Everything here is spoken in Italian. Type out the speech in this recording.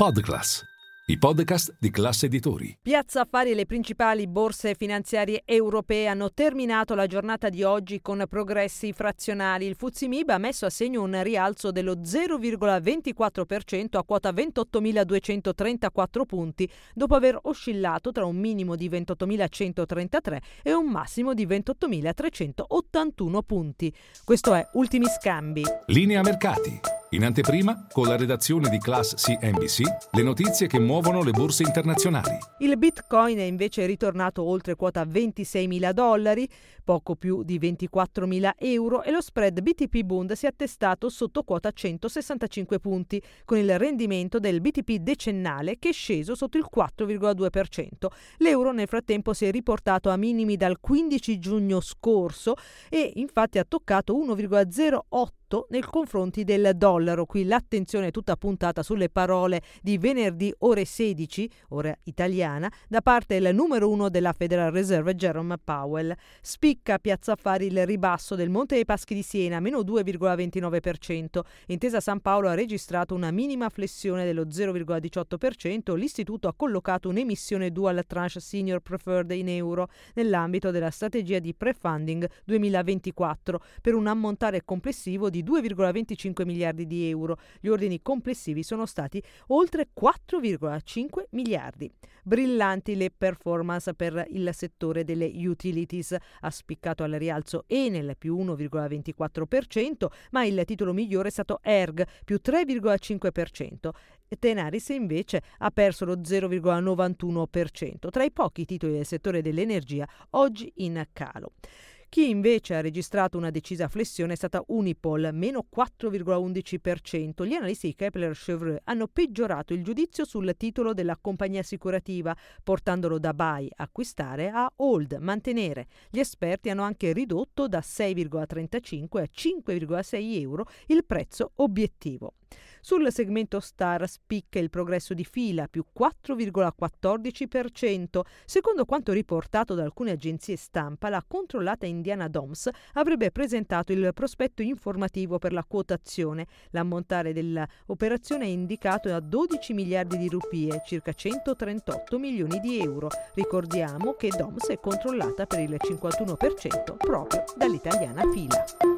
Podclass, i podcast di classe editori. Piazza Affari e le principali borse finanziarie europee hanno terminato la giornata di oggi con progressi frazionali. Il Fuzimib ha messo a segno un rialzo dello 0,24% a quota 28.234 punti, dopo aver oscillato tra un minimo di 28.133 e un massimo di 28.381 punti. Questo è Ultimi Scambi. Linea mercati. In anteprima, con la redazione di Class CNBC, le notizie che muovono le borse internazionali. Il Bitcoin è invece ritornato oltre quota 26.000 dollari, poco più di 24.000 euro, e lo spread BTP Bund si è attestato sotto quota 165 punti, con il rendimento del BTP decennale che è sceso sotto il 4,2%. L'euro nel frattempo si è riportato a minimi dal 15 giugno scorso e infatti ha toccato 1,08 nei confronti del dollaro. Qui l'attenzione è tutta puntata sulle parole di venerdì ore 16, ora italiana, da parte del numero uno della Federal Reserve, Jerome Powell. Spicca Piazza Affari il ribasso del Monte dei Paschi di Siena, meno 2,29%. Intesa San Paolo ha registrato una minima flessione dello 0,18%. L'istituto ha collocato un'emissione dual tranche senior preferred in euro nell'ambito della strategia di pre-funding 2024 per un ammontare complessivo di di 2,25 miliardi di euro. Gli ordini complessivi sono stati oltre 4,5 miliardi. Brillanti le performance per il settore delle utilities. Ha spiccato al rialzo Enel più 1,24%, ma il titolo migliore è stato Erg più 3,5%. Tenaris invece ha perso lo 0,91%, tra i pochi titoli del settore dell'energia oggi in calo. Chi invece ha registrato una decisa flessione è stata Unipol, meno 4,11%. Gli analisti di Kepler Chevreux hanno peggiorato il giudizio sul titolo della compagnia assicurativa, portandolo da buy, acquistare, a hold, mantenere. Gli esperti hanno anche ridotto da 6,35 a 5,6 euro il prezzo obiettivo. Sul segmento Star spicca il progresso di fila, più 4,14%. Secondo quanto riportato da alcune agenzie stampa, la controllata Indiana Doms avrebbe presentato il prospetto informativo per la quotazione. L'ammontare dell'operazione è indicato a 12 miliardi di rupie, circa 138 milioni di euro. Ricordiamo che Doms è controllata per il 51% proprio dall'italiana fila.